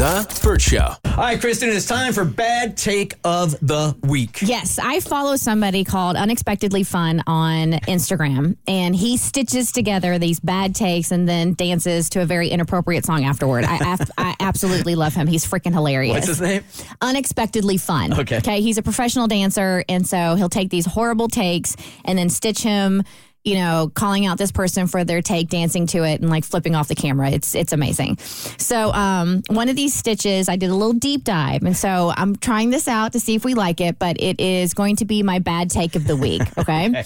The Bert Show. All right, Kristin, it's time for bad take of the week. Yes, I follow somebody called Unexpectedly Fun on Instagram, and he stitches together these bad takes and then dances to a very inappropriate song afterward. I, I, I absolutely love him. He's freaking hilarious. What's his name? Unexpectedly Fun. Okay. Okay. He's a professional dancer, and so he'll take these horrible takes and then stitch him. You know, calling out this person for their take, dancing to it, and like flipping off the camera. It's it's amazing. So, um, one of these stitches, I did a little deep dive, and so I'm trying this out to see if we like it. But it is going to be my bad take of the week. Okay.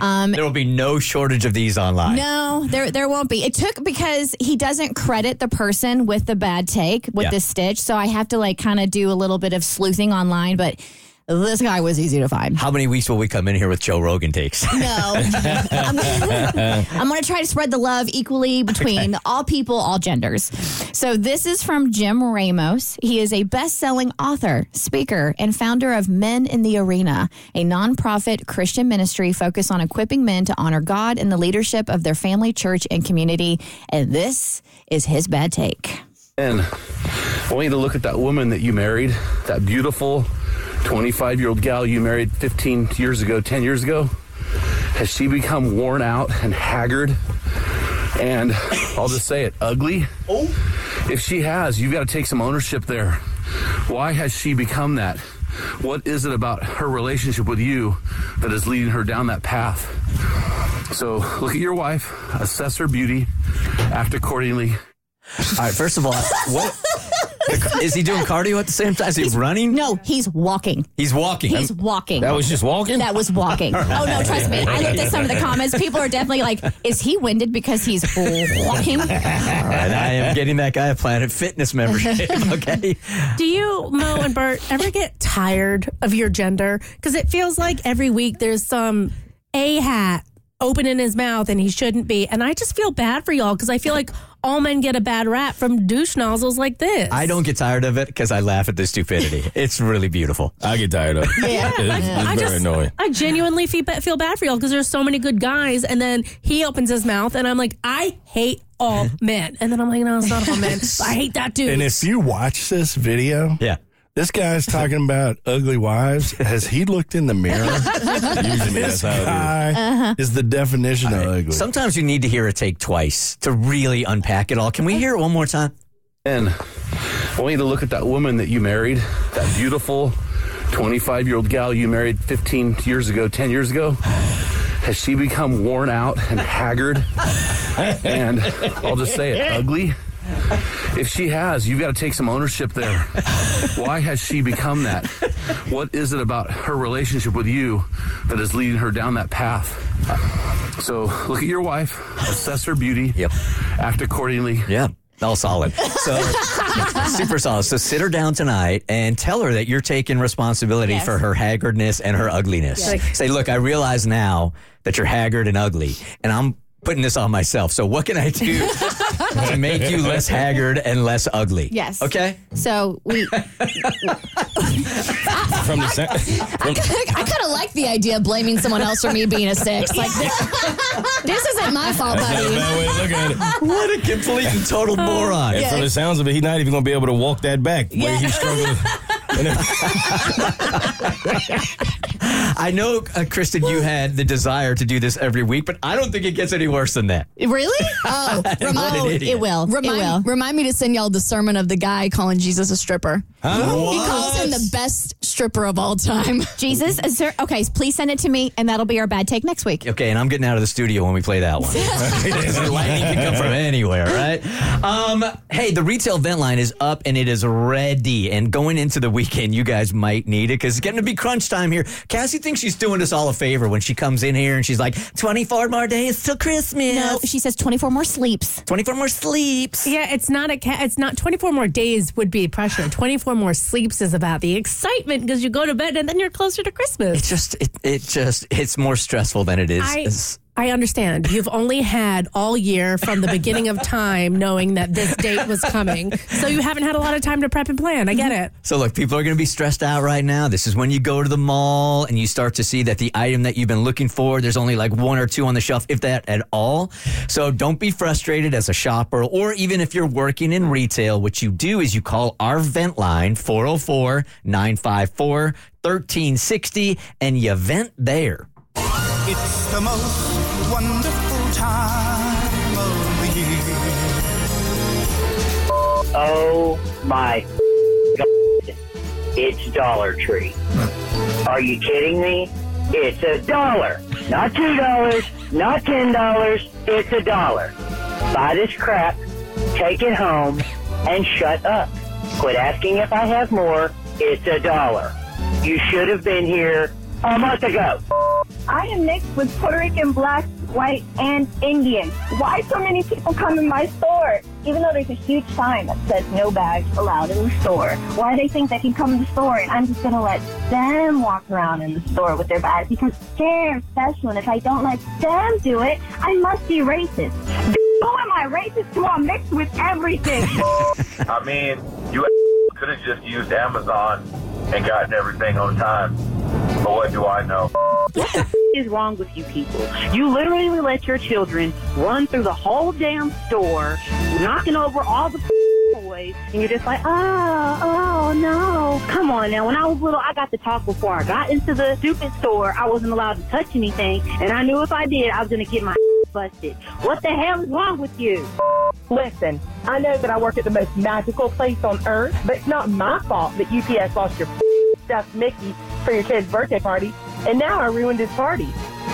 Um, There will be no shortage of these online. no, there there won't be. It took because he doesn't credit the person with the bad take with Yeah. this stitch, so I have to like kind of do a little bit of sleuthing online. But this guy was easy to find. How many weeks will we come in here with Joe Rogan takes? No, I'm, I'm going to try to spread the love equally between all people, all genders. So this is from Jim Ramos. He is a best-selling author, speaker, and founder of Men in the Arena, a nonprofit Christian ministry focused on equipping men to honor God in the leadership of their family, church, and community. And this is his bad take. And I want you to look at that woman that you married, that beautiful 25 year old gal you married 15 years ago, 10 years ago. Has she become worn out and haggard? And I'll just say it, ugly? Oh. If she has, you've got to take some ownership there. Why has she become that? What is it about her relationship with you that is leading her down that path? So look at your wife, assess her beauty, act accordingly. All right, first of all, what is he doing cardio at the same time? Is he running? No, he's walking. He's walking. He's walking. That was just walking? That was walking. Oh no, trust me. I looked at some of the comments. People are definitely like, "Is he winded because he's walking?" All right, I am getting that guy a Planet Fitness membership. Okay. Do you, Mo and Bert, ever get tired of your gender? Because it feels like every week there's some a hat opening his mouth and he shouldn't be. And I just feel bad for y'all because I feel like all men get a bad rap from douche nozzles like this. I don't get tired of it because I laugh at the stupidity. It's really beautiful. I get tired of it. Yeah, It's, I, it's I very just, annoying. I genuinely feel, feel bad for y'all because there's so many good guys, and then he opens his mouth, and I'm like, I hate all men, and then I'm like, no, it's not all men. I hate that dude. And if you watch this video, Yeah. This guy's talking about ugly wives. Has he looked in the mirror? Usually this that's how it is. guy uh-huh. is the definition of ugly. Sometimes you need to hear a take twice to really unpack it all. Can we hear it one more time? And I want you to look at that woman that you married, that beautiful 25 year old gal you married 15 years ago, 10 years ago. Has she become worn out and haggard? And I'll just say it, ugly? If she has, you've got to take some ownership there. Why has she become that? What is it about her relationship with you that is leading her down that path? So look at your wife, assess her beauty, Yep. act accordingly. Yeah. All solid. So super solid. So sit her down tonight and tell her that you're taking responsibility Yes. for her haggardness and her ugliness. Yes. Say, look, I realize now that you're haggard and ugly, and I'm putting this on myself. So what can I do to make you less haggard and less ugly? Yes. Okay. So we, From the sa- from, I kind of like the idea of blaming someone else for me being a six. Like, this, this isn't my fault, that's not a buddy. bad way to look at it. What a complete and total oh, moron. And from the sounds of it, he's not even going to be able to walk that back. Where he's struggling. And then- I know, uh, Kristin, you had the desire to do this every week, but I don't think it gets any worse than that. Really? Oh, What an remind, it will. it will. remind, remind me to send y'all the sermon of the guy calling Jesus a stripper. He calls him the best stripper of all time. Jesus, is there, okay, please send it to me, and that'll be our bad take next week. Okay, and I'm getting out of the studio when we play that one. The Lightning can come from anywhere, right? Um, hey, the retail vent line is up and it is ready. And going into the weekend, you guys might need it because it's getting to be crunch time here. Cash Cassie thinks she's doing us all a favor when she comes in here and she's like, 24 more days till Christmas. No, she says 24 more sleeps. 24 more sleeps. Yeah, it's not a cat. it's not 24 more days would be pressure. 24 more sleeps is about the excitement because you go to bed and then you're closer to Christmas. It's just, it, it just, it's more stressful than it is. I, It's- I understand. You've only had all year from the beginning of time knowing that this date was coming. So you haven't had a lot of time to prep and plan. I get it. So look, people are going to be stressed out right now. This is when you go to the mall and you start to see that the item that you've been looking for, there's only like one or two on the shelf, if that at all. So don't be frustrated as a shopper or even if you're working in retail. What you do is you call our vent line 404-954-1360 and you vent there. It's the most wonderful time of the year. Oh my God. It's Dollar Tree. Are you kidding me? It's a dollar. Not two dollars, not ten dollars. It's a dollar. Buy this crap, take it home, and shut up. Quit asking if I have more. It's a dollar. You should have been here a month ago. I am mixed with Puerto Rican, black, white, and Indian. Why so many people come in my store? Even though there's a huge sign that says no bags allowed in the store. Why they think they can come in the store and I'm just gonna let them walk around in the store with their bags because they're special and if I don't let them do it, I must be racist. Who am I racist to? I'm mixed with everything. I mean, you could have just used Amazon and gotten everything on time. But what do I know? What the f- is wrong with you people? You literally let your children run through the whole damn store, knocking over all the f- toys, and you're just like, oh, oh no. Come on now. When I was little, I got to talk before I got into the stupid store. I wasn't allowed to touch anything, and I knew if I did, I was going to get my busted. What the hell is wrong with you? Listen, I know that I work at the most magical place on earth, but it's not my fault that UPS lost your stuffed Mickey for your kid's birthday party, and now I ruined his party.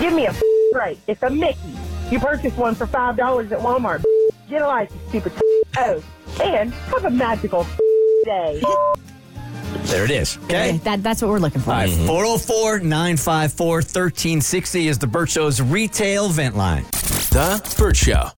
Give me a break. It's a Mickey. You purchased one for five dollars at Walmart. Get a life, you stupid. Oh, and have a magical day. There it is. Okay. That, that's what we're looking for. All right, mm-hmm. 404 954 1360 is the Bert Show's retail vent line. The Bert Show.